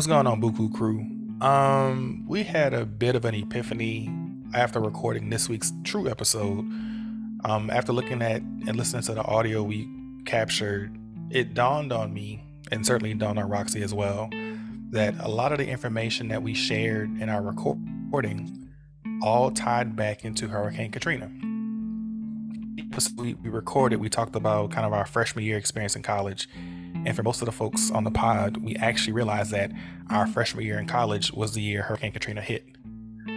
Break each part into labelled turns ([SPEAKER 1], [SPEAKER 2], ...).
[SPEAKER 1] What's going on, Buku Crew? Um, we had a bit of an epiphany after recording this week's True episode. Um, after looking at and listening to the audio we captured, it dawned on me, and certainly dawned on Roxy as well, that a lot of the information that we shared in our recording all tied back into Hurricane Katrina. We, we recorded, we talked about kind of our freshman year experience in college. And for most of the folks on the pod, we actually realized that our freshman year in college was the year Hurricane Katrina hit.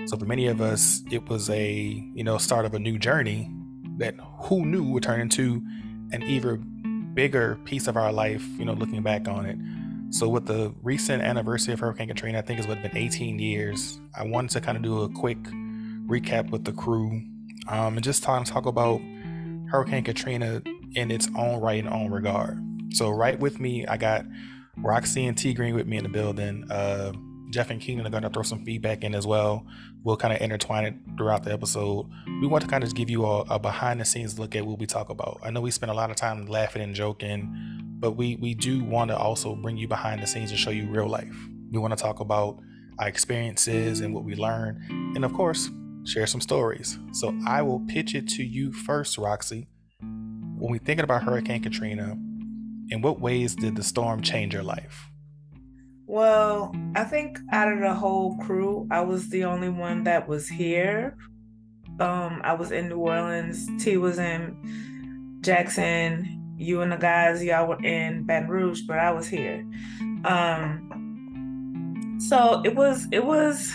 [SPEAKER 1] So for many of us, it was a you know start of a new journey that who knew would turn into an even bigger piece of our life. You know, looking back on it. So with the recent anniversary of Hurricane Katrina, I think it's been 18 years. I wanted to kind of do a quick recap with the crew um, and just talk talk about Hurricane Katrina in its own right and own regard. So right with me, I got Roxy and T Green with me in the building. Uh, Jeff and Keenan are going to throw some feedback in as well. We'll kind of intertwine it throughout the episode. We want to kind of give you a, a behind the scenes look at what we talk about. I know we spend a lot of time laughing and joking, but we we do want to also bring you behind the scenes and show you real life. We want to talk about our experiences and what we learn, and of course, share some stories. So I will pitch it to you first, Roxy. When we thinking about Hurricane Katrina, in what ways did the storm change your life?
[SPEAKER 2] Well, I think out of the whole crew, I was the only one that was here. Um, I was in New Orleans. T was in Jackson. You and the guys, y'all were in Baton Rouge, but I was here. Um, so it was, it was,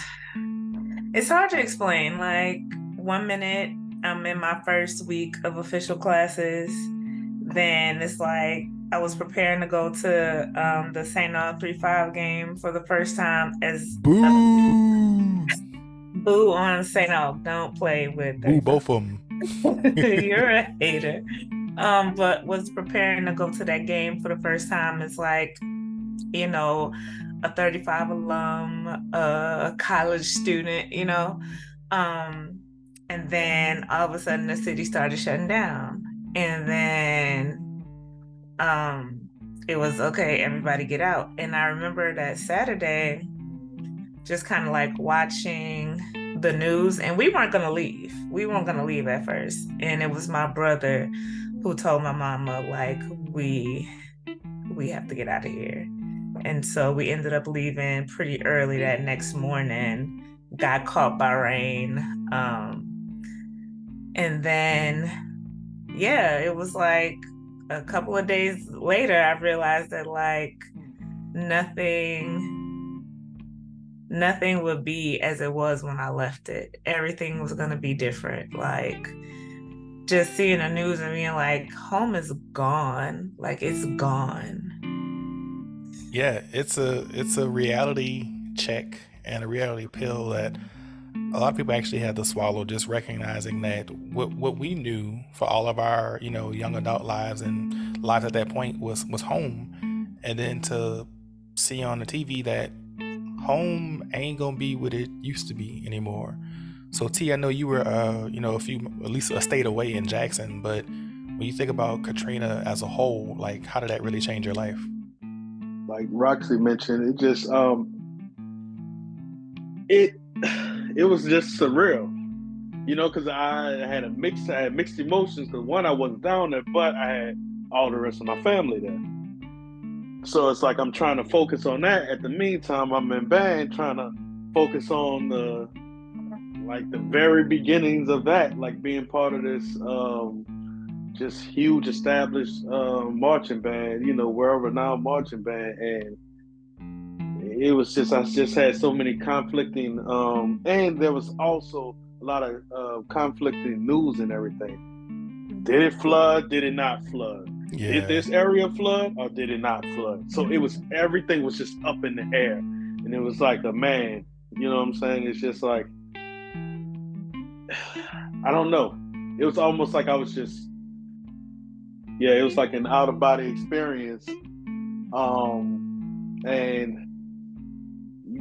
[SPEAKER 2] it's hard to explain. Like one minute I'm in my first week of official classes, then it's like I was preparing to go to um, the St. Aug 3 5 game for the first time as
[SPEAKER 1] boo,
[SPEAKER 2] boo on St. Aug. Don't play with that.
[SPEAKER 1] boo, both of them.
[SPEAKER 2] You're a hater. Um, but was preparing to go to that game for the first time. It's like, you know, a 35 alum, a college student, you know. Um, and then all of a sudden the city started shutting down. And then um it was okay everybody get out. And i remember that saturday just kind of like watching the news and we weren't going to leave. We weren't going to leave at first. And it was my brother who told my mama like we we have to get out of here. And so we ended up leaving pretty early that next morning. Got caught by rain um and then yeah it was like a couple of days later, I realized that like nothing nothing would be as it was when I left it. Everything was going to be different. Like just seeing the news and being like home is gone. Like it's gone.
[SPEAKER 1] Yeah, it's a it's a reality check and a reality pill that a lot of people actually had to swallow just recognizing that what what we knew for all of our you know young adult lives and lives at that point was was home. And then to see on the tv that home ain't gonna be what it used to be anymore. So t i know you were uh you know a few at least a state away in jackson but when you think about katrina as a whole like how did that really change your life?
[SPEAKER 3] Like roxy mentioned it just um it it was just surreal, you know, because I had a mix, I had mixed emotions. Because one, I wasn't down there, but I had all the rest of my family there. So it's like I'm trying to focus on that. At the meantime, I'm in band trying to focus on the like the very beginnings of that, like being part of this um, just huge established uh, marching band, you know, world renowned marching band, and it was just I just had so many conflicting, um, and there was also a lot of uh, conflicting news and everything. Did it flood? Did it not flood? Yeah. Did this area flood or did it not flood? So it was everything was just up in the air, and it was like a man. You know what I'm saying? It's just like I don't know. It was almost like I was just yeah, it was like an out of body experience. Um, and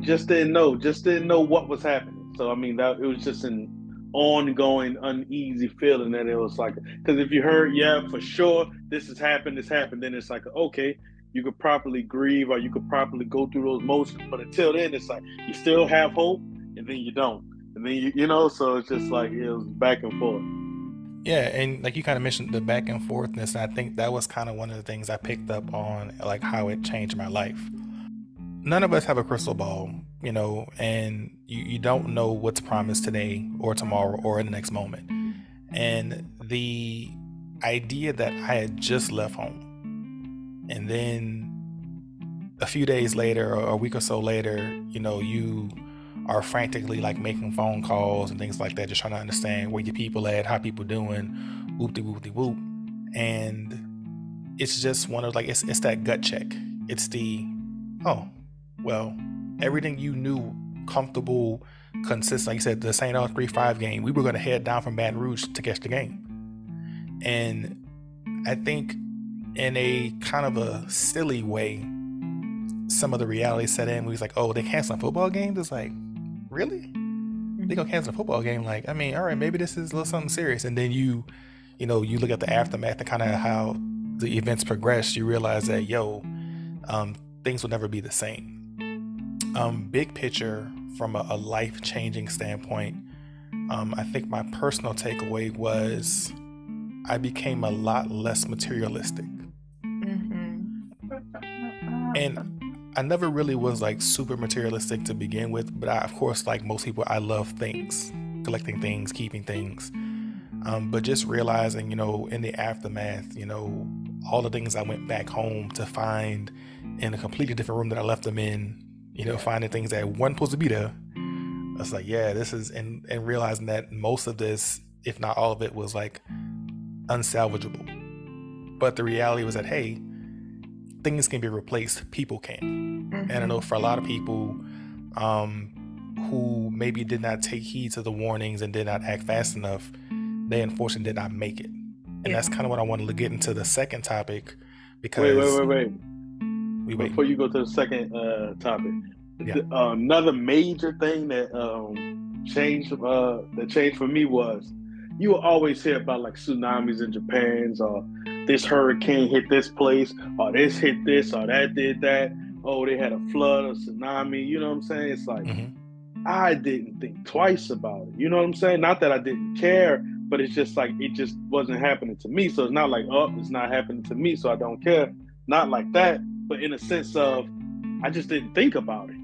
[SPEAKER 3] just didn't know, just didn't know what was happening. So I mean, that it was just an ongoing uneasy feeling that it was like because if you heard yeah for sure this has happened this happened then it's like okay you could properly grieve or you could properly go through those motions. But until then it's like you still have hope and then you don't. And then you you know so it's just like it was back and forth.
[SPEAKER 1] Yeah and like you kind of mentioned the back and forthness and i think that was kind of one of the things i picked up on like how it changed my life none of us have a crystal ball, you know, and you, you don't know what's promised today or tomorrow or in the next moment. And the idea that I had just left home and then a few days later or a week or so later, you know, you are frantically like making phone calls and things like that, just trying to understand where your people at, how people doing, whoop de whoop de whoop. And it's just one of like it's it's that gut check. It's the oh, well, everything you knew comfortable, consistent. Like you said, the St. Aug 3 5 game, we were going to head down from Baton Rouge to catch the game. And I think in a kind of a silly way, some of the reality set in. We was like, oh, they canceling football games? It's like, really? They gonna cancel a football game? Like, I mean, all right, maybe this is a little something serious. And then you, you know, you look at the aftermath and kind of how the events progress. You realize that, yo, um, things will never be the same um, big picture from a, a life changing standpoint, um, I think my personal takeaway was I became a lot less materialistic. Mm-hmm. And I never really was like super materialistic to begin with, but I, of course, like most people, I love things, collecting things, keeping things. Um, but just realizing, you know, in the aftermath, you know, all the things I went back home to find in a completely different room that I left them in you know, finding things that weren't supposed to be there. I was like, yeah, this is, and, and realizing that most of this, if not all of it, was like unsalvageable. But the reality was that, hey, things can be replaced, people can. Mm-hmm. And I mm-hmm. know for a lot of people um, who maybe did not take heed to the warnings and did not act fast enough, they unfortunately did not make it. And yeah. that's kind of what I wanted to get into the second topic because.
[SPEAKER 3] Wait, wait, wait, wait we wait. Before you go to the second uh, topic, yeah. the, uh, another major thing that um, changed uh, that changed for me was you will always hear about like tsunamis in Japan or this hurricane hit this place or this hit this or that did that. Oh, they had a flood or tsunami. You know what I'm saying? It's like mm-hmm. I didn't think twice about it. You know what I'm saying? Not that I didn't care, but it's just like it just wasn't happening to me. So it's not like, oh, it's not happening to me, so I don't care. Not like that but in a sense of I just didn't think about it.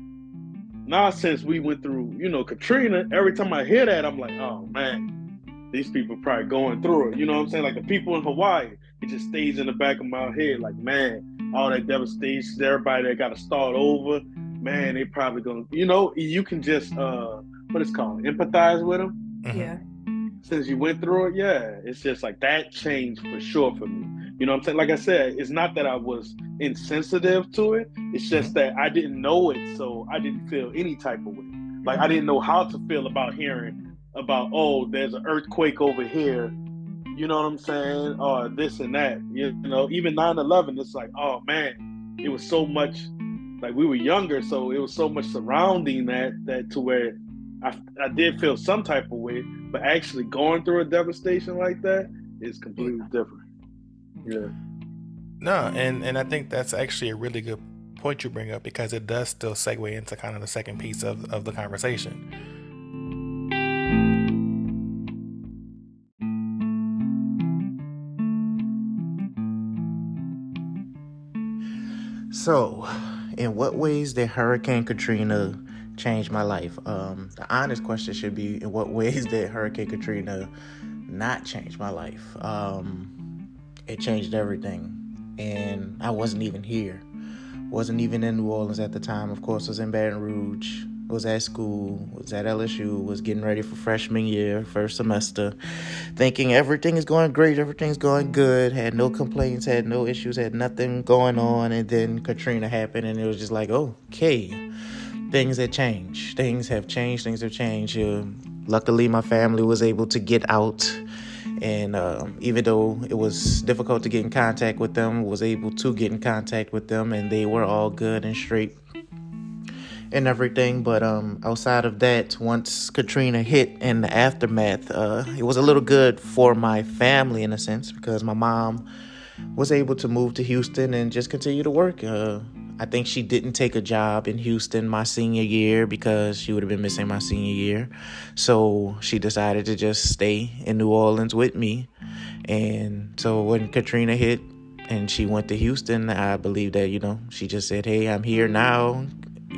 [SPEAKER 3] Now since we went through, you know, Katrina, every time I hear that, I'm like, oh man, these people probably going through it. You know what I'm saying? Like the people in Hawaii, it just stays in the back of my head, like, man, all that devastation, everybody that gotta start over, man, they probably gonna, you know, you can just uh what it's called, empathize with them.
[SPEAKER 2] Mm-hmm. Yeah.
[SPEAKER 3] Since you went through it, yeah, it's just like that changed for sure for me. You know what I'm saying? Like I said, it's not that I was insensitive to it. It's just that I didn't know it, so I didn't feel any type of way. Like I didn't know how to feel about hearing about, oh, there's an earthquake over here. You know what I'm saying? Or this and that. You know, even 9-11, it's like, oh man, it was so much like we were younger, so it was so much surrounding that that to where I, I did feel some type of way, but actually going through a devastation like that is completely different. Yeah.
[SPEAKER 1] No, and and I think that's actually a really good point you bring up because it does still segue into kind of the second piece of, of the conversation.
[SPEAKER 4] So, in what ways did Hurricane Katrina change my life? Um, the honest question should be in what ways did Hurricane Katrina not change my life? Um, it changed everything. And I wasn't even here. Wasn't even in New Orleans at the time. Of course, I was in Baton Rouge. Was at school. Was at LSU. Was getting ready for freshman year, first semester, thinking everything is going great. Everything's going good. Had no complaints. Had no issues. Had nothing going on. And then Katrina happened, and it was just like, okay, things have changed. Things have changed. Things have changed. Uh, luckily, my family was able to get out and uh, even though it was difficult to get in contact with them, was able to get in contact with them, and they were all good and straight. and everything. But um, outside of that, once Katrina hit and the aftermath, uh, it was a little good for my family in a sense because my mom was able to move to Houston and just continue to work. Uh, I think she didn't take a job in Houston my senior year because she would have been missing my senior year. So she decided to just stay in New Orleans with me. And so when Katrina hit and she went to Houston, I believe that, you know, she just said, Hey, I'm here now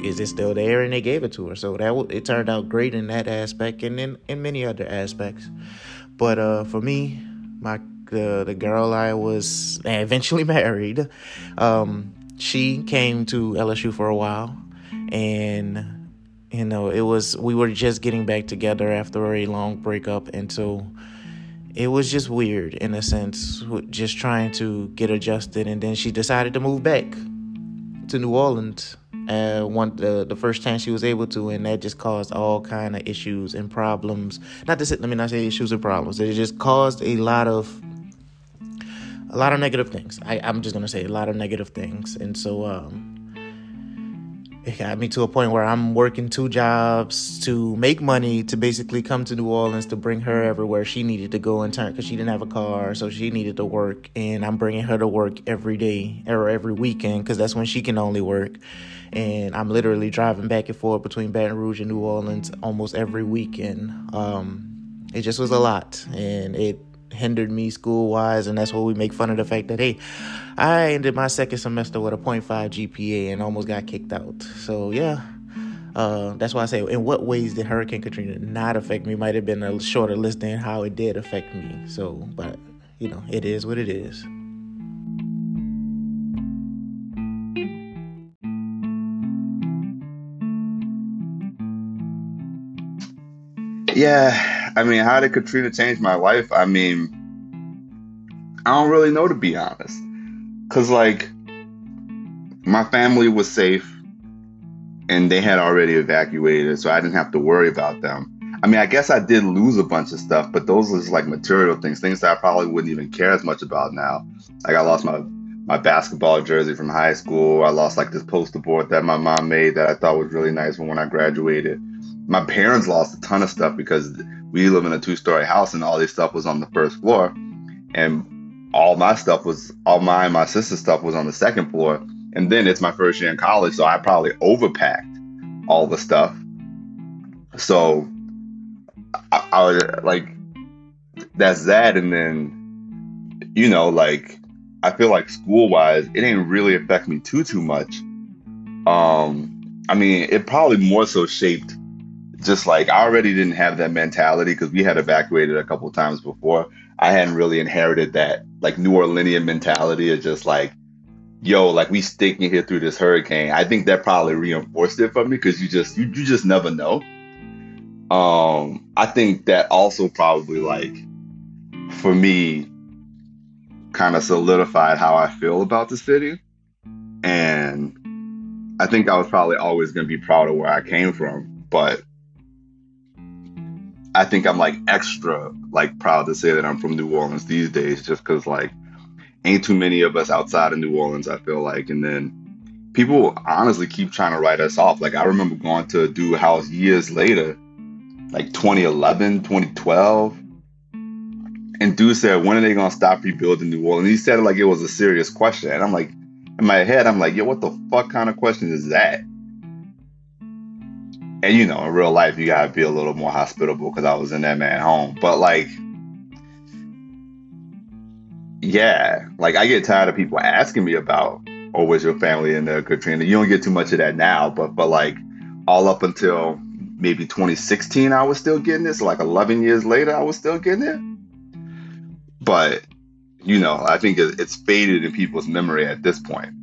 [SPEAKER 4] is it still there? And they gave it to her. So that it turned out great in that aspect and in, in many other aspects. But uh, for me, my the the girl I was eventually married, um, she came to LSU for a while, and you know it was we were just getting back together after a long breakup, and so it was just weird in a sense, just trying to get adjusted, and then she decided to move back to New Orleans uh, one the, the first time she was able to, and that just caused all kind of issues and problems. Not to say, let me not say issues and problems. It just caused a lot of a lot of negative things. I, I'm just gonna say a lot of negative things, and so um, it got me to a point where I'm working two jobs to make money to basically come to New Orleans to bring her everywhere she needed to go in turn because she didn't have a car, so she needed to work, and I'm bringing her to work every day or every weekend because that's when she can only work, and I'm literally driving back and forth between Baton Rouge and New Orleans almost every weekend. Um, it just was a lot, and it hindered me school wise, and that's why we make fun of the fact that hey, I ended my second semester with a 0.5 GPA and almost got kicked out. So yeah. Uh, that's why I say, in what ways did Hurricane Katrina not affect me? Might have been a shorter list than how it did affect me. So, but you know, it is what it is.
[SPEAKER 5] Yeah, I mean, how did Katrina change my life? I mean, I don't really know to be honest. Cause like my family was safe and they had already evacuated, so I didn't have to worry about them. I mean, I guess I did lose a bunch of stuff, but those was like material things, things that I probably wouldn't even care as much about now. Like I lost my my basketball jersey from high school. I lost like this poster board that my mom made that I thought was really nice when I graduated my parents lost a ton of stuff because we live in a two story house and all this stuff was on the first floor. And all my stuff was, all my my sister's stuff was on the second floor. And then it's my first year in college, so I probably overpacked all the stuff. So I, I was like, that's that. And then, you know, like, I feel like school wise, it didn't really affect me too, too much. Um, I mean, it probably more so shaped just like I already didn't have that mentality because we had evacuated a couple times before. I hadn't really inherited that like New Orleanian mentality of just like, yo, like we sticking here through this hurricane. I think that probably reinforced it for me because you just you, you just never know. Um, I think that also probably like for me kind of solidified how I feel about the city. And I think I was probably always gonna be proud of where I came from. But I think I'm like extra like proud to say that I'm from New Orleans these days, just because like ain't too many of us outside of New Orleans. I feel like, and then people honestly keep trying to write us off. Like I remember going to a house years later, like 2011, 2012. And dude said, when are they gonna stop rebuilding New Orleans? He said it like it was a serious question. And I'm like, in my head, I'm like, yo, what the fuck kind of question is that? And you know, in real life, you gotta be a little more hospitable because I was in that man home. But like, yeah, like I get tired of people asking me about, oh, was your family in the Katrina? You don't get too much of that now, but but like, all up until maybe 2016, I was still getting this. Like 11 years later, I was still getting it. But you know, I think it's faded in people's memory at this point.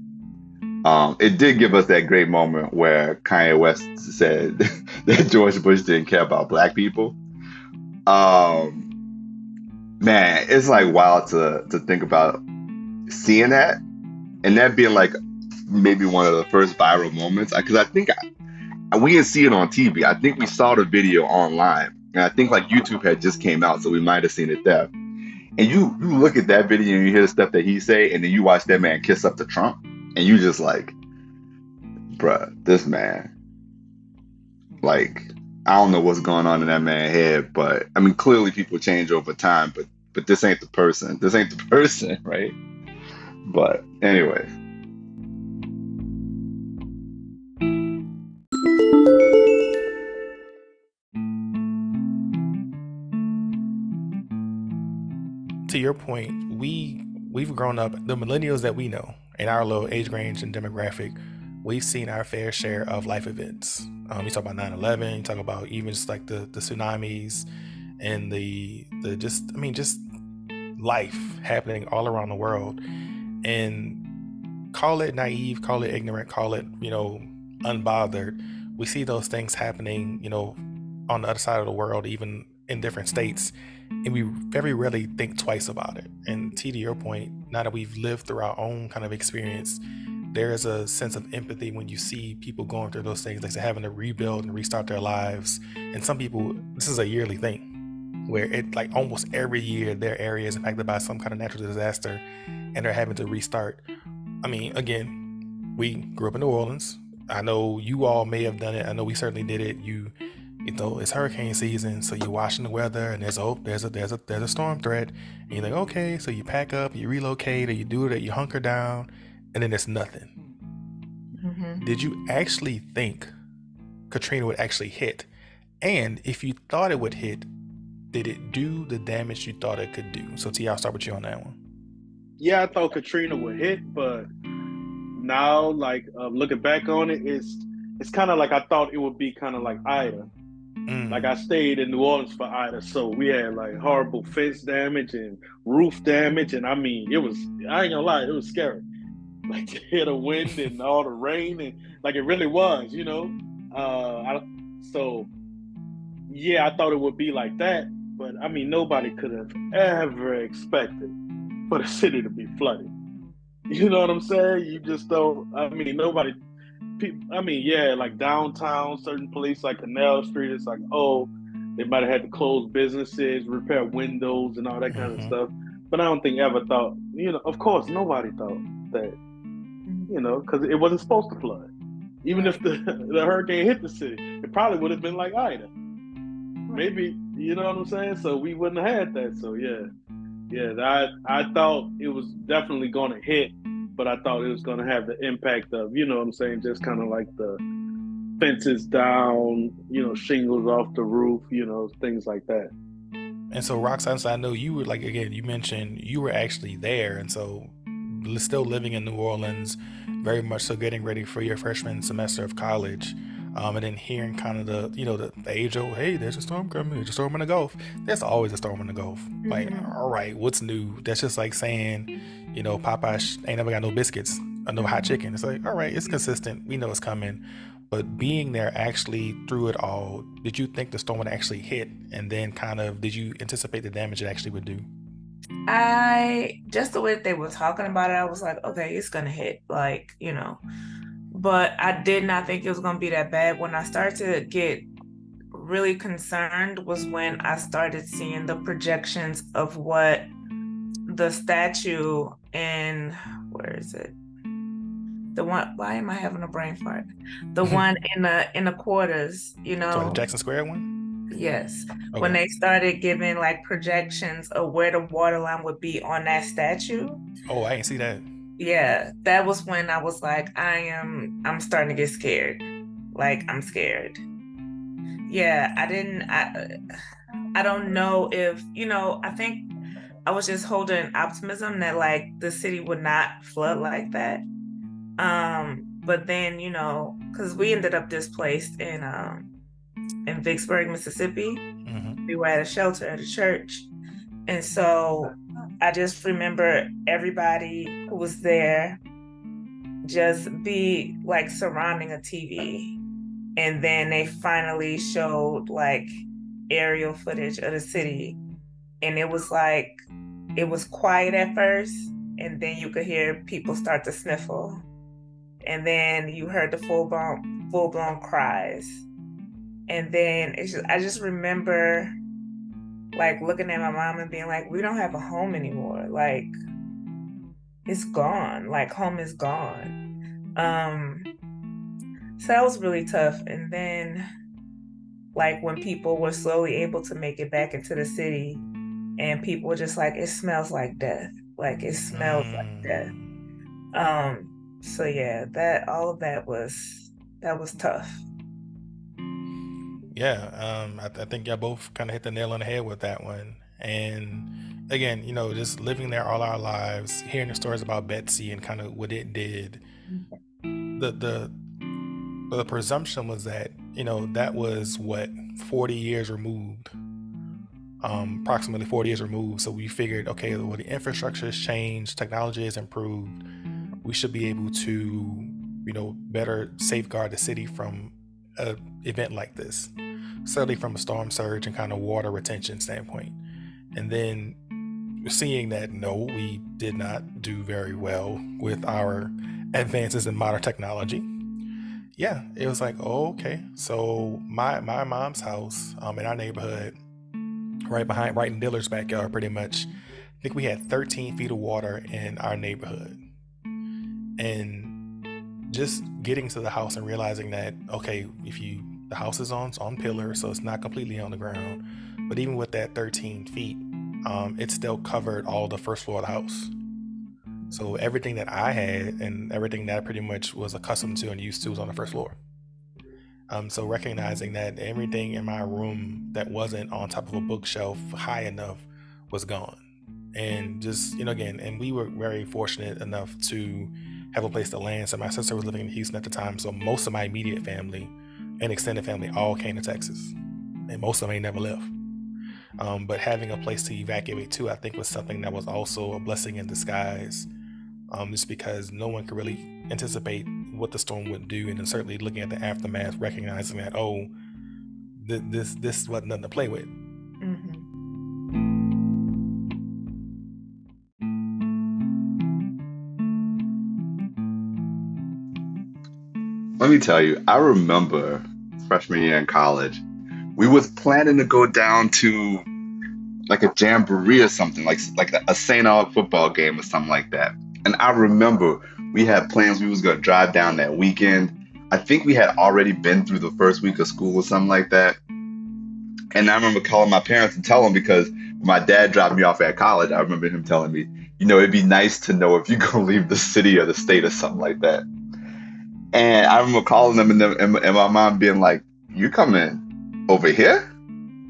[SPEAKER 5] Um, it did give us that great moment where Kanye West said that George Bush didn't care about black people. Um, man, it's like wild to to think about seeing that and that being like maybe one of the first viral moments. Because I think I, we didn't see it on TV. I think we saw the video online, and I think like YouTube had just came out, so we might have seen it there. And you you look at that video and you hear the stuff that he say, and then you watch that man kiss up to Trump and you just like, bruh, this man like I don't know what's going on in that man's head, but I mean clearly people change over time, but but this ain't the person. This ain't the person, right? But anyway.
[SPEAKER 1] To your point, we we've grown up the millennials that we know in our little age range and demographic we've seen our fair share of life events. Um, you talk about 9-11 you talk about even just like the, the tsunamis and the the just i mean just life happening all around the world. And call it naive call it ignorant call it you know unbothered we see those things happening you know on the other side of the world even in different states and we very rarely think twice about it. And T, to your point, now that we've lived through our own kind of experience, there is a sense of empathy when you see people going through those things, like having to rebuild and restart their lives. And some people, this is a yearly thing where it like almost every year their area is impacted by some kind of natural disaster and they're having to restart. I mean, again, we grew up in New Orleans. I know you all may have done it. I know we certainly did it. You you know it's hurricane season so you're watching the weather and there's a there's a there's a there's a storm threat and you're like okay so you pack up you relocate or you do it or you hunker down and then it's nothing. Mm-hmm. did you actually think katrina would actually hit? And if you thought it would hit did it do the damage you thought it could do? So t i'll start with you on that one.
[SPEAKER 3] Yeah i thought katrina would hit but now like uh, looking back on it it's it's kind of like i thought it would be kind of like ida Mm. Like I stayed in New Orleans for Ida, so we had like horrible fence damage and roof damage, and I mean, it was I ain't gonna lie, it was scary. Like to hear the wind and all the rain, and like it really was, you know. Uh, I, so yeah, I thought it would be like that, but I mean, nobody could have ever expected for the city to be flooded. You know what I'm saying? You just don't. I mean, nobody people, I mean, yeah, like downtown, certain places like Canal Street, it's like, oh, they might have had to close businesses, repair windows, and all that kind mm-hmm. of stuff. But I don't think ever thought, you know, of course, nobody thought that, you know, because it wasn't supposed to flood. Even if the, the hurricane hit the city, it probably would have been like Ida. Maybe, you know what I'm saying? So we wouldn't have had that. So yeah, yeah, I I thought it was definitely going to hit but I thought it was going to have the impact of, you know what I'm saying, just kind of like the fences down, you know, shingles off the roof, you know, things like that.
[SPEAKER 1] And so, Roxanne, I know you were like, again, you mentioned you were actually there. And so, still living in New Orleans, very much so getting ready for your freshman semester of college. Um, and then hearing kind of the, you know, the, the age old, hey, there's a storm coming, there's a storm in the Gulf. There's always a storm in the Gulf. Mm-hmm. Like, all right, what's new? That's just like saying, you know, Popeye ain't never got no biscuits or no hot chicken. It's like, all right, it's consistent. We know it's coming. But being there actually through it all, did you think the storm would actually hit? And then kind of, did you anticipate the damage it actually would do?
[SPEAKER 2] I, just the way that they were talking about it, I was like, okay, it's going to hit. Like, you know, but I did not think it was going to be that bad. When I started to get really concerned was when I started seeing the projections of what the statue in where is it? The one why am I having a brain fart? The one in the in the quarters, you know.
[SPEAKER 1] So the Jackson Square one?
[SPEAKER 2] Yes. Okay. When they started giving like projections of where the water line would be on that statue.
[SPEAKER 1] Oh, I didn't see that.
[SPEAKER 2] Yeah, that was when I was like, I am I'm starting to get scared. Like I'm scared. Yeah, I didn't I I don't know if, you know, I think I was just holding optimism that like the city would not flood like that. Um, but then you know, because we ended up displaced in um in Vicksburg, Mississippi. Mm-hmm. We were at a shelter at a church, and so I just remember everybody who was there just be like surrounding a TV, and then they finally showed like aerial footage of the city. And it was like it was quiet at first and then you could hear people start to sniffle. And then you heard the full blown full blown cries. And then it's just, i just remember like looking at my mom and being like we don't have a home anymore. Like it's gone. Like home is gone. Um so that was really tough. And then like when people were slowly able to make it back into the city and people were just like it smells like death. Like it smells mm. like death. Um so yeah that all of that was that was tough
[SPEAKER 1] yeah um i, I think y'all both kind of hit the nail on the head with that one. And again you know just living there all our lives hearing the stories about betsy and kind of what it did. The the the presumption was that you know that was what 40 years removed? Um, approximately 40 years removed. So we figured okay well the infrastructure has changed technology has improved. We should be able to you know better safeguard the city from an event like this certainly from a storm surge and kind of water retention standpoint and then seeing that no we did not do very well with our advances in modern technology yeah, it was like, okay. So my my mom's house um, in our neighborhood, right behind, right in Dillard's backyard, pretty much. I think we had 13 feet of water in our neighborhood, and just getting to the house and realizing that okay, if you the house is on on pillars, so it's not completely on the ground, but even with that 13 feet, um, it still covered all the first floor of the house. So everything that I had and everything that I pretty much was accustomed to and used to was on the first floor. Um, so recognizing that everything in my room that wasn't on top of a bookshelf high enough was gone. And just, you know, again, and we were very fortunate enough to have a place to land. So my sister was living in Houston at the time. So most of my immediate family and extended family all came to Texas. And most of them ain't never left. Um, but having a place to evacuate to, I think was something that was also a blessing in disguise um, just because no one could really anticipate what the storm would do, and then certainly looking at the aftermath, recognizing that oh, th- this this wasn't nothing to play with. Mm-hmm.
[SPEAKER 5] Let me tell you, I remember freshman year in college, we was planning to go down to like a jamboree or something, like like a St. Aug football game or something like that. And I remember we had plans. We was gonna drive down that weekend. I think we had already been through the first week of school or something like that. And I remember calling my parents and telling them because my dad dropped me off at college. I remember him telling me, you know, it'd be nice to know if you're gonna leave the city or the state or something like that. And I remember calling them and, them, and, my mom being like, "You coming over here?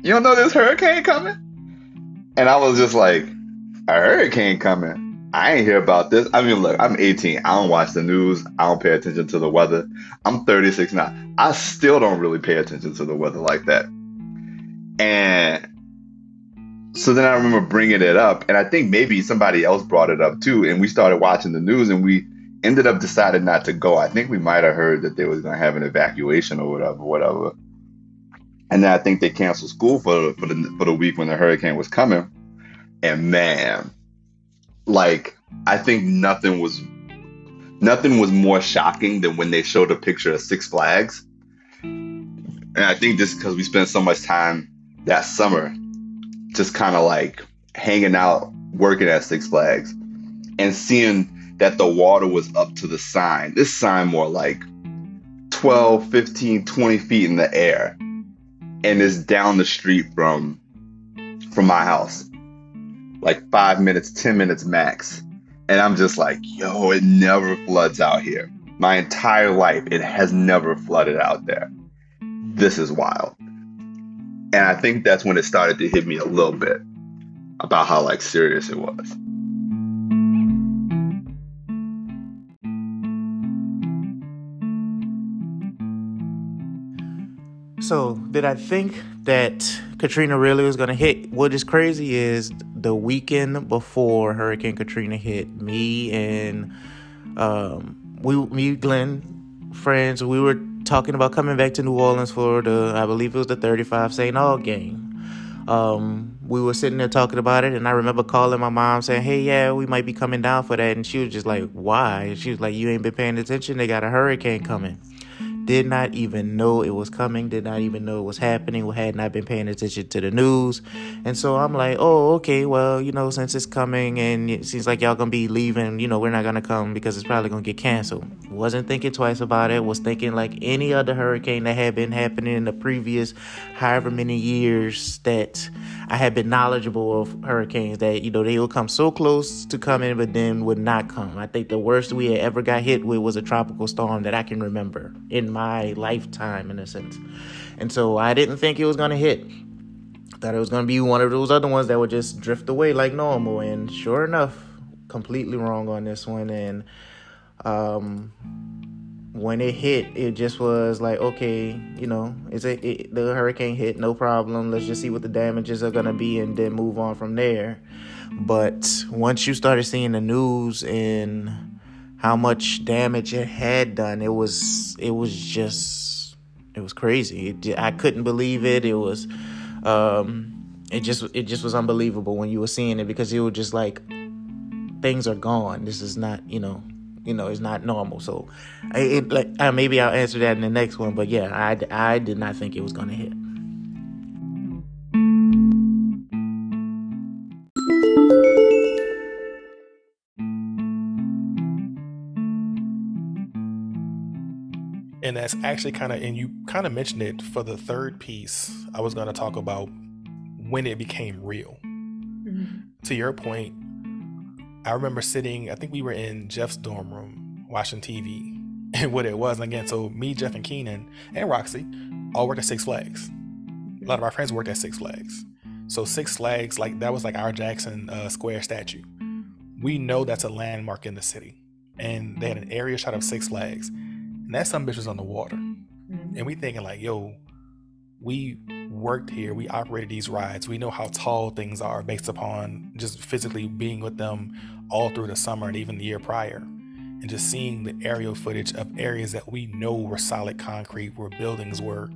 [SPEAKER 5] You don't know this hurricane coming?" And I was just like, "A hurricane coming? I ain't hear about this. I mean, look, I'm 18. I don't watch the news. I don't pay attention to the weather. I'm 36 now. I still don't really pay attention to the weather like that. And so then I remember bringing it up, and I think maybe somebody else brought it up too. And we started watching the news, and we ended up deciding not to go. I think we might have heard that they was going to have an evacuation or whatever, whatever. And then I think they canceled school for for the for the week when the hurricane was coming. And man, like I think nothing was nothing was more shocking than when they showed a picture of Six Flags. And I think just because we spent so much time that summer just kind of like hanging out, working at Six Flags, and seeing that the water was up to the sign. This sign more like 12, 15, 20 feet in the air. And it's down the street from from my house like five minutes, 10 minutes max. And I'm just like, yo, it never floods out here. My entire life, it has never flooded out there. This is wild. And I think that's when it started to hit me a little bit about how like serious it was.
[SPEAKER 4] So, did I think that Katrina really was going to hit? What is crazy is the weekend before Hurricane Katrina hit, me and um, we, me, Glenn, friends, we were talking about coming back to New Orleans for the, I believe it was the 35 St. Aug game. Um, we were sitting there talking about it, and I remember calling my mom saying, "Hey, yeah, we might be coming down for that," and she was just like, "Why?" she was like, "You ain't been paying attention. They got a hurricane coming." Did not even know it was coming, did not even know it was happening, had not been paying attention to the news. And so I'm like, oh, okay, well, you know, since it's coming and it seems like y'all gonna be leaving, you know, we're not gonna come because it's probably gonna get canceled. Wasn't thinking twice about it, was thinking like any other hurricane that had been happening in the previous however many years that I had been knowledgeable of hurricanes that, you know, they would come so close to coming, but then would not come. I think the worst we had ever got hit with was a tropical storm that I can remember in my lifetime, in a sense. And so I didn't think it was going to hit. Thought it was going to be one of those other ones that would just drift away like normal. And sure enough, completely wrong on this one. And um, when it hit, it just was like, okay, you know, it's a it, the hurricane hit, no problem. Let's just see what the damages are gonna be, and then move on from there. But once you started seeing the news and how much damage it had done, it was it was just it was crazy. It, I couldn't believe it. It was um, it just it just was unbelievable when you were seeing it because it was just like things are gone. This is not you know you know, it's not normal. So, it, like uh, maybe I'll answer that in the next one. But yeah, I, I did not think it was gonna hit.
[SPEAKER 1] And that's actually kind of, and you kind of mentioned it for the third piece. I was going to talk about when it became real. Mm-hmm. To your point, I remember sitting, I think we were in Jeff's dorm room watching TV. And what it was, And again, so me, Jeff, and Keenan, and Roxy all worked at Six Flags. A lot of our friends worked at Six Flags. So Six Flags, like that was like our Jackson uh, Square statue. We know that's a landmark in the city. And they had an area shot of Six Flags. And that some bitch was on the water. Mm-hmm. And we thinking like, yo, we worked here, we operated these rides, we know how tall things are based upon just physically being with them all through the summer and even the year prior. And just seeing the aerial footage of areas that we know were solid concrete, where buildings were,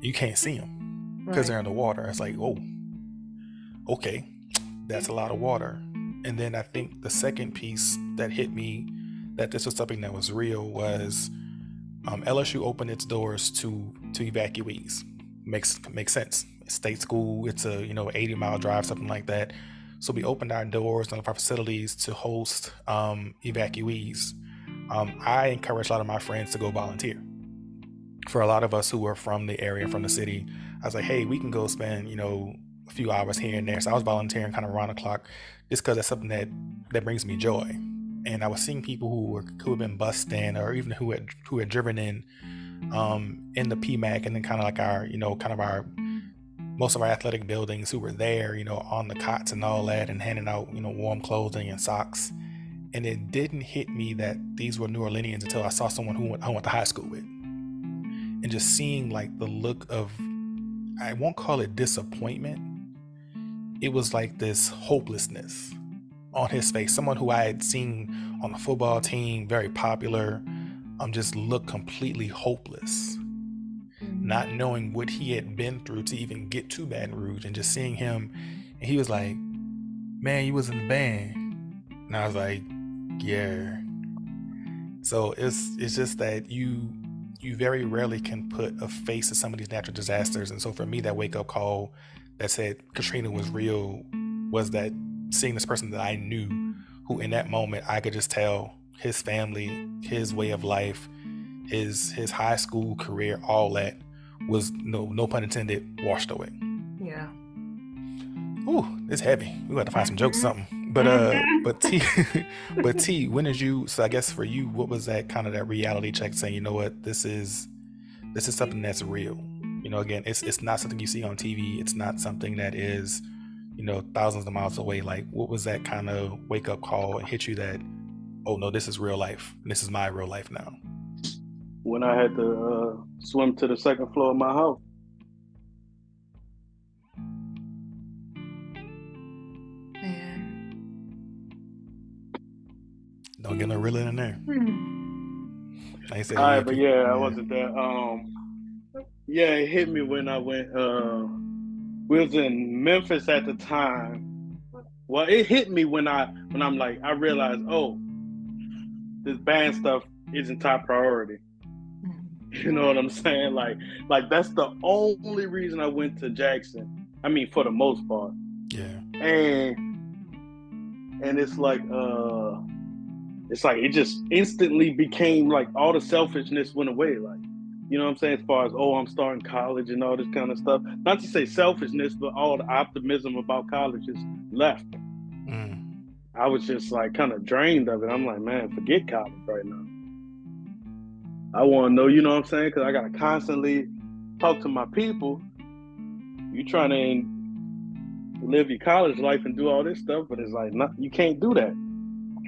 [SPEAKER 1] you can't see them because right. they're in the water. It's like, oh, okay, that's a lot of water. And then I think the second piece that hit me that this was something that was real was um, LSU opened its doors to to evacuees makes makes sense. State school, it's a you know 80 mile drive, something like that. So we opened our doors and our facilities to host um, evacuees. Um, I encourage a lot of my friends to go volunteer. For a lot of us who are from the area, from the city, I was like, hey, we can go spend you know a few hours here and there. So I was volunteering kind of around the clock, just because that's something that that brings me joy. And I was seeing people who were who had been bussed in, or even who had who had driven in um, in the PMAC and then kind of like our, you know, kind of our most of our athletic buildings who were there, you know, on the cots and all that and handing out, you know, warm clothing and socks. And it didn't hit me that these were New Orleanians until I saw someone who went, I went to high school with. And just seeing like the look of, I won't call it disappointment. It was like this hopelessness on his face. Someone who I had seen on the football team, very popular, um, just looked completely hopeless, mm-hmm. not knowing what he had been through to even get to Baton Rouge, and just seeing him, and he was like, "Man, you was in the band," and I was like, "Yeah." So it's it's just that you you very rarely can put a face to some of these natural disasters, and so for me, that wake up call that said Katrina was real was that seeing this person that I knew, who in that moment I could just tell his family, his way of life, his his high school career, all that was no no pun intended washed away.
[SPEAKER 2] Yeah.
[SPEAKER 1] Ooh, it's heavy. We got to find some jokes, or something. But uh, but T, but T, when did you? So I guess for you, what was that kind of that reality check saying, you know what, this is this is something that's real. You know, again, it's it's not something you see on TV. It's not something that is, you know, thousands of miles away. Like, what was that kind of wake up call and hit you that oh no, this is real life. This is my real life now.
[SPEAKER 3] When I had to uh, swim to the second floor of my house.
[SPEAKER 1] Don't get no reeling in there.
[SPEAKER 3] Hmm. I said, All right, but yeah, I wasn't there. Um, yeah, it hit me when I went. Uh, we was in Memphis at the time. Well, it hit me when I when I'm like I realized, oh, this band stuff isn't top priority. You know what I'm saying? Like, like that's the only reason I went to Jackson. I mean, for the most part.
[SPEAKER 1] Yeah.
[SPEAKER 3] And and it's like uh it's like it just instantly became like all the selfishness went away. Like, you know what I'm saying? As far as oh, I'm starting college and all this kind of stuff. Not to say selfishness, but all the optimism about college is left.
[SPEAKER 1] Mm.
[SPEAKER 3] I was just like kind of drained of it. I'm like, man, forget college right now. I want to know, you know what I'm saying? Because I got to constantly talk to my people. You trying to live your college life and do all this stuff, but it's like, not, you can't do that.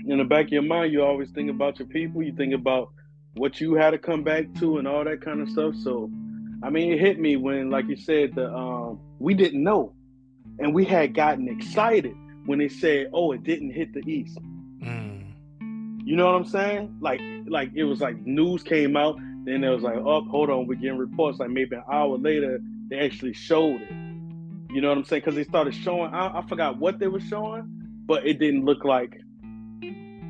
[SPEAKER 3] In the back of your mind, you always think about your people. You think about what you had to come back to and all that kind of stuff. So, I mean, it hit me when, like you said, the um, we didn't know, and we had gotten excited when they said, "Oh, it didn't hit the East."
[SPEAKER 1] Mm.
[SPEAKER 3] You know what I'm saying? Like, like it was like news came out, then it was like, "Oh, hold on, we're getting reports." Like maybe an hour later, they actually showed it. You know what I'm saying? Because they started showing. I, I forgot what they were showing, but it didn't look like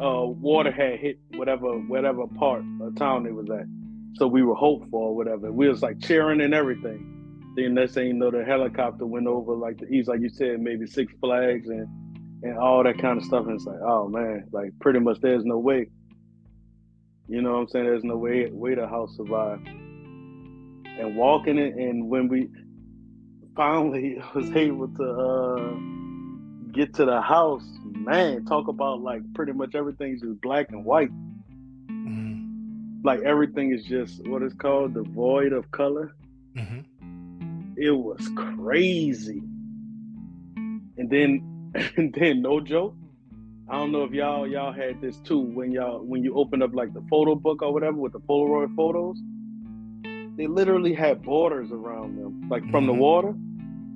[SPEAKER 3] uh, water had hit whatever whatever part of town it was at. So we were hopeful or whatever. We was like cheering and everything. Then next thing you know, the helicopter went over like the east, like you said, maybe Six Flags and and all that kind of stuff. And it's like, oh man, like pretty much there's no way. You know what I'm saying? There's no way way the house survived. And walking it, and when we finally was able to uh, get to the house, man, talk about like pretty much everything's just black and white.
[SPEAKER 1] Mm.
[SPEAKER 3] Like everything is just what it's called, the void of color.
[SPEAKER 1] hmm
[SPEAKER 3] It was crazy. And then and then no joke. I don't know if y'all y'all had this too when y'all when you open up like the photo book or whatever with the Polaroid photos. They literally had borders around them, like from the
[SPEAKER 1] Mhm.
[SPEAKER 3] water.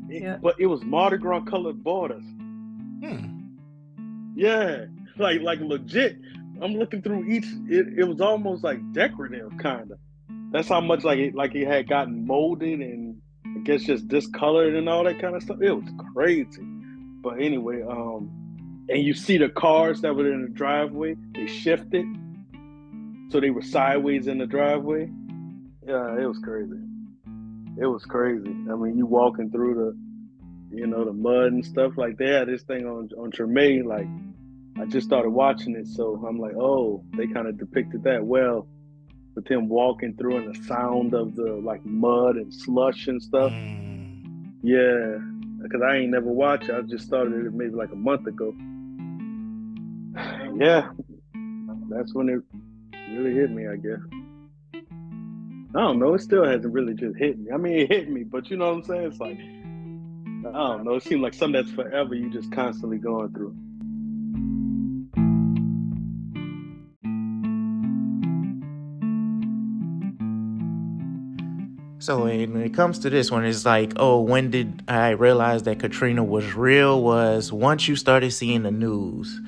[SPEAKER 3] It-
[SPEAKER 2] Yeah.
[SPEAKER 3] But it was Mardi Gras colored borders.
[SPEAKER 1] Hmm.
[SPEAKER 3] Yeah, like like legit. I'm looking through each. It, it was almost like decorative, kind of. That's how much like it like it had gotten molded and I guess just discolored and all that kind of stuff. It was crazy. But anyway, um, and you see the cars that were in the driveway. They shifted, so they were sideways in the driveway. Yeah, it was crazy. It was crazy. I mean, you walking through the, you know, the mud and stuff like they had this thing on on Treme. Like, I just started watching it, so I'm like, oh, they kind of depicted that well, with him walking through and the sound of the like mud and slush and stuff.
[SPEAKER 1] Mm.
[SPEAKER 3] Yeah, because I ain't never watched it. I just started it maybe like a month ago. Yeah, that's when it really hit me, I guess. I don't know. It still hasn't really just hit me. I mean, it hit me, but you know what I'm saying? It's like, I don't know. It seems like something that's forever you just constantly going through.
[SPEAKER 4] So when it comes to this one, it's like, oh, when did I realize that Katrina was real? Was once you started seeing the news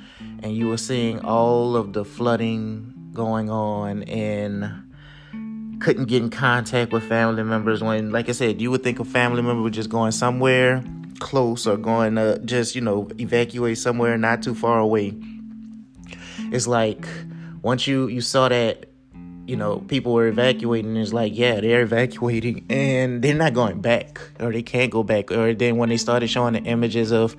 [SPEAKER 4] and you were seeing all of the flooding going on and couldn't get in contact with family members. When, like I said, you would think a family member was just going somewhere close or going to just, you know, evacuate somewhere not too far away. It's like once you you saw that you know, people were evacuating. It's like, yeah, they're evacuating and they're not going back or they can't go back. Or then when they started showing the images of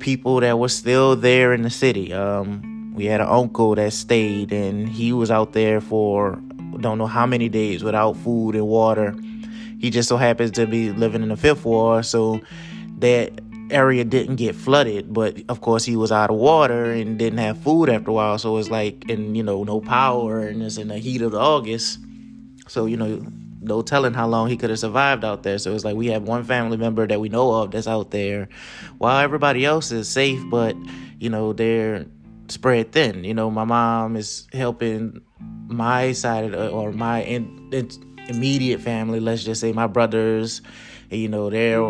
[SPEAKER 4] people that were still there in the city, um, we had an uncle that stayed and he was out there for don't know how many days without food and water. He just so happens to be living in the fifth ward, so that area didn't get flooded, but of course he was out of water and didn't have food after a while. So it's like, and you know, no power, and it's in the heat of the August. So you know, no telling how long he could have survived out there. So it's like we have one family member that we know of that's out there, while everybody else is safe, but you know they're spread thin. You know, my mom is helping my side the, or my in, in, immediate family. Let's just say my brothers. You know, they're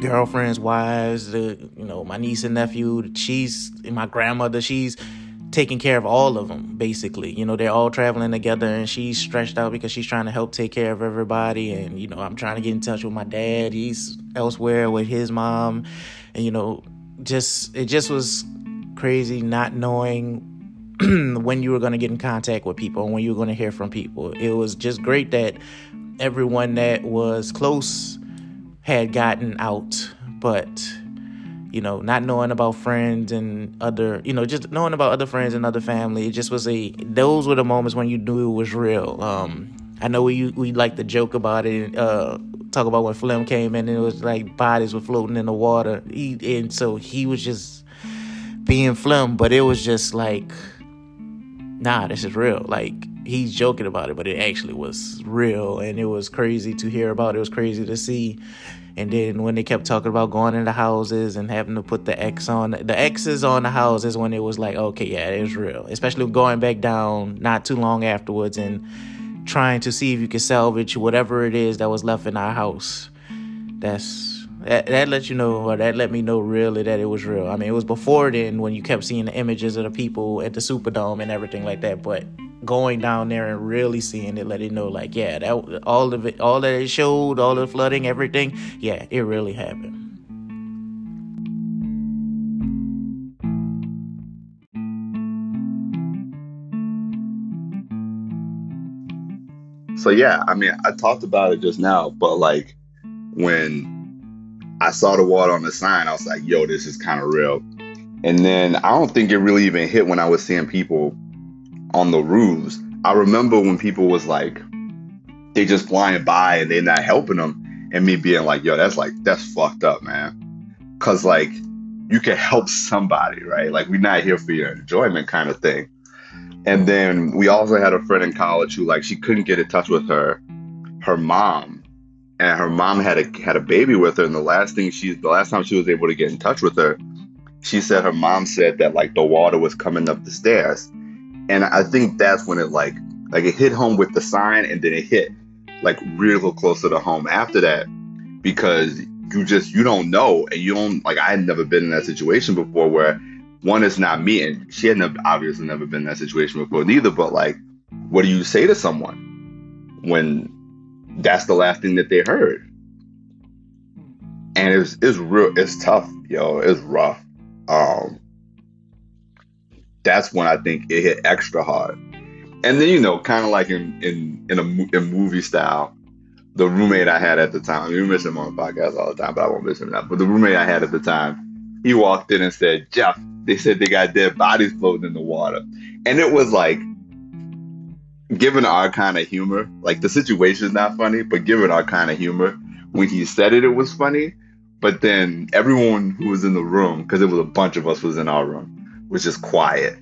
[SPEAKER 4] girlfriends, wives, the you know my niece and nephew. She's my grandmother. She's taking care of all of them basically. You know they're all traveling together, and she's stretched out because she's trying to help take care of everybody. And you know I'm trying to get in touch with my dad. He's elsewhere with his mom, and you know just it just was crazy not knowing when you were going to get in contact with people and when you were going to hear from people. It was just great that everyone that was close had gotten out, but you know, not knowing about friends and other, you know, just knowing about other friends and other family. It just was a those were the moments when you knew it was real. Um, I know we we like to joke about it, uh, talk about when Flem came in and it was like bodies were floating in the water. He, and so he was just being Flem, but it was just like, nah, this is real. Like he's joking about it, but it actually was real, and it was crazy to hear about. It was crazy to see. And then when they kept talking about going into houses and having to put the X on the X's on the houses, when it was like, okay, yeah, it was real. Especially going back down not too long afterwards and trying to see if you could salvage whatever it is that was left in our house. That's that, that let you know, or that let me know really that it was real. I mean, it was before then when you kept seeing the images of the people at the Superdome and everything like that, but going down there and really seeing it, let it know, like, yeah, that all of it, all that it showed, all the flooding, everything, yeah, it really happened.
[SPEAKER 5] So yeah, I mean, I talked about it just now, but like when I saw the water on the sign, I was like, yo, this is kind of real. And then I don't think it really even hit when I was seeing people on the roofs. I remember when people was like, they just flying by and they're not helping them, and me being like, yo, that's like that's fucked up, man. Cause like you can help somebody, right? Like we're not here for your enjoyment kind of thing. And then we also had a friend in college who like she couldn't get in touch with her her mom and her mom had a had a baby with her and the last thing she the last time she was able to get in touch with her she said her mom said that like the water was coming up the stairs. And i think that's when it like like it hit home with the sign and then it hit like real closer to the home after that because you just you don't know and you don't like i had never been in that situation before where one is not me and she had never, obviously never been in that situation before neither but like what do you say to someone when that's the last thing that they heard. And it's it's real it's tough, yo. It's rough. Um that's when I think it hit extra hard. And then you know, kind of like in in in a in movie style, the roommate I had at the time. We miss him on the podcast all the time, but I won't miss him now. But the roommate I had at the time, he walked in and said, "Jeff, they said they got dead bodies floating in the water," and it was like given our kind of humor, like the situation is not funny, but given our kind of humor, when he said it, it was funny. But then everyone who was in the room, because it was a bunch of us was in our room, was just quiet.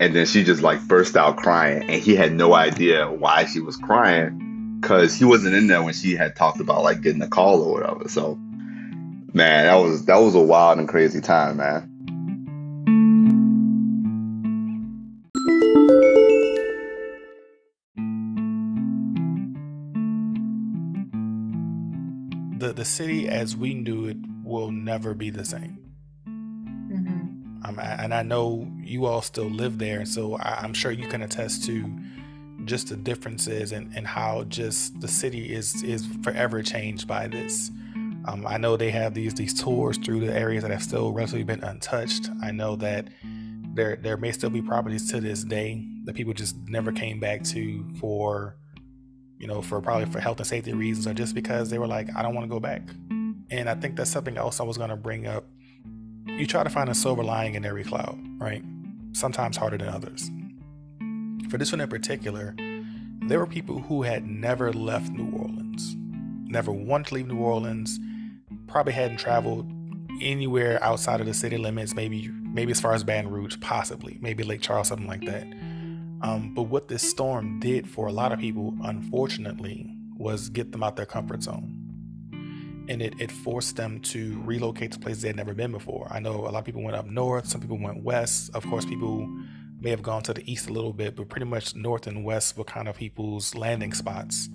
[SPEAKER 5] And then she just like burst out crying, and he had no idea why she was crying, because he wasn't in there when she had talked about like getting a call or whatever. So, man, that was that was a wild and crazy time, man.
[SPEAKER 1] The city as we knew it will never be the same. Mm-hmm. Um, and I know you all still live there, so I, am sure you can attest to just the differences and, and how just the city is is forever changed by this. Um, I know they have these these tours through the areas that have still relatively been untouched. I know that there there may still be properties to this day that people just never came back to for you know, for probably for health and safety reasons or just because they were like, I don't want to go back. And I think that's something else I was going to bring up. You try to find a silver lining in every cloud, right? Sometimes harder than others. For this one in particular, there were people who had never left New Orleans, never wanted to leave New Orleans, probably hadn't traveled anywhere outside of the city limits, maybe maybe as far as Baton Rouge, possibly, maybe Lake Charles, something like that. Um, but what this storm did for a lot of people, unfortunately, was get them out their comfort zone. And it, it forced them to relocate to places they had never been before. I know a lot of people went up north, some people went west. Of course, people may have gone to the east a little bit, but pretty much north and west were kind of people's landing spots.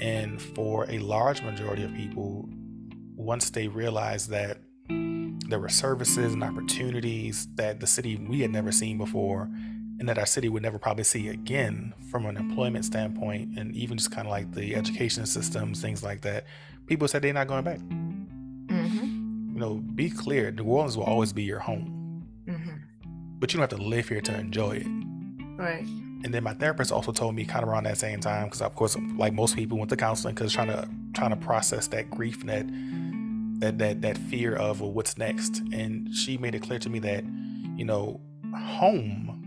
[SPEAKER 1] And for a large majority of people, once they realized that there were services and opportunities that the city we had never seen before and that our city would never probably see again from an employment standpoint and even just kind of like the education systems, things like that. People said they're not going back. Mm-hmm. You know, be clear New Orleans will always be your home, mm-hmm. but you don't have to live here to enjoy it.
[SPEAKER 2] Right.
[SPEAKER 1] And then my therapist also told me kind of around that same time, because of course, like most people went to counseling, because trying to trying to process that grief and that that that that fear of well, what's next. And she made it clear to me that you know home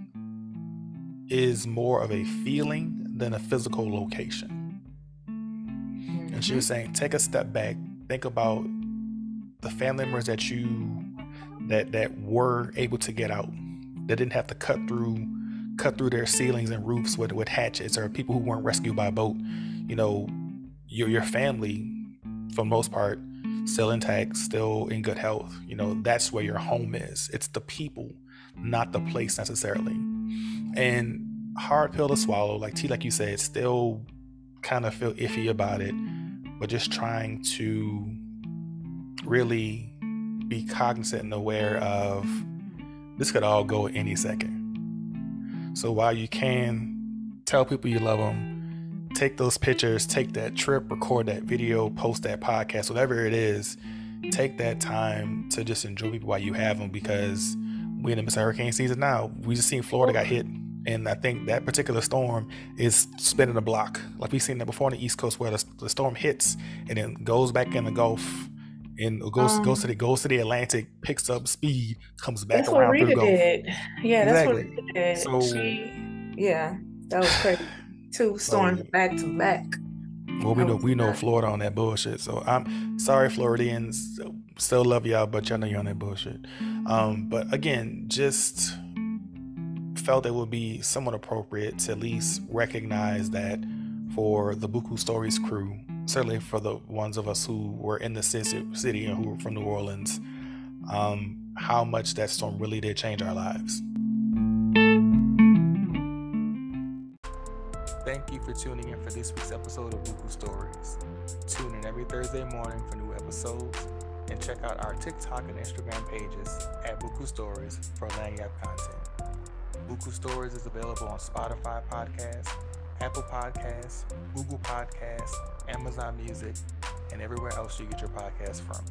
[SPEAKER 1] is more of a feeling than a physical location. And she was saying, take a step back, think about the family members that you that that were able to get out, They didn't have to cut through cut through their ceilings and roofs with, with hatchets, or people who weren't rescued by boat. You know, your your family, for the most part, still intact, still in good health. You know, that's where your home is. It's the people, not the place necessarily. And hard pill to swallow, like T, like you said, still kind of feel iffy about it, but just trying to really be cognizant and aware of this could all go any second. So while you can tell people you love them, take those pictures, take that trip, record that video, post that podcast, whatever it is, take that time to just enjoy people while you have them because we're in the midst of hurricane season now. We just seen Florida got hit. And I think that particular storm is spinning a block. Like we've seen that before on the East Coast where the, the storm hits and then goes back in the Gulf and goes um, goes to the goes to the Atlantic, picks up speed, comes back around through the Gulf.
[SPEAKER 2] did. Yeah, that's what Rita did.
[SPEAKER 1] So-
[SPEAKER 2] she, yeah, that was crazy. Two storms back to back.
[SPEAKER 1] Well, we know we know. Florida on that bullshit. So I'm sorry, Floridians. Still love y'all, but y'all know you're on that bullshit. Um, but again, just felt it would be somewhat appropriate to at least recognize that for the Buku Stories crew, certainly for the ones of us who were in the city and who were from New Orleans, um, how much that storm really did change our lives. Thank you for tuning in for this week's episode of Buku Stories. Tune in every Thursday morning for new episodes and check out our TikTok and Instagram pages at Buku Stories for lagniappe content. Buku Stories is available on Spotify Podcasts, Apple Podcasts, Google Podcasts, Amazon Music, and everywhere else you get your podcasts from.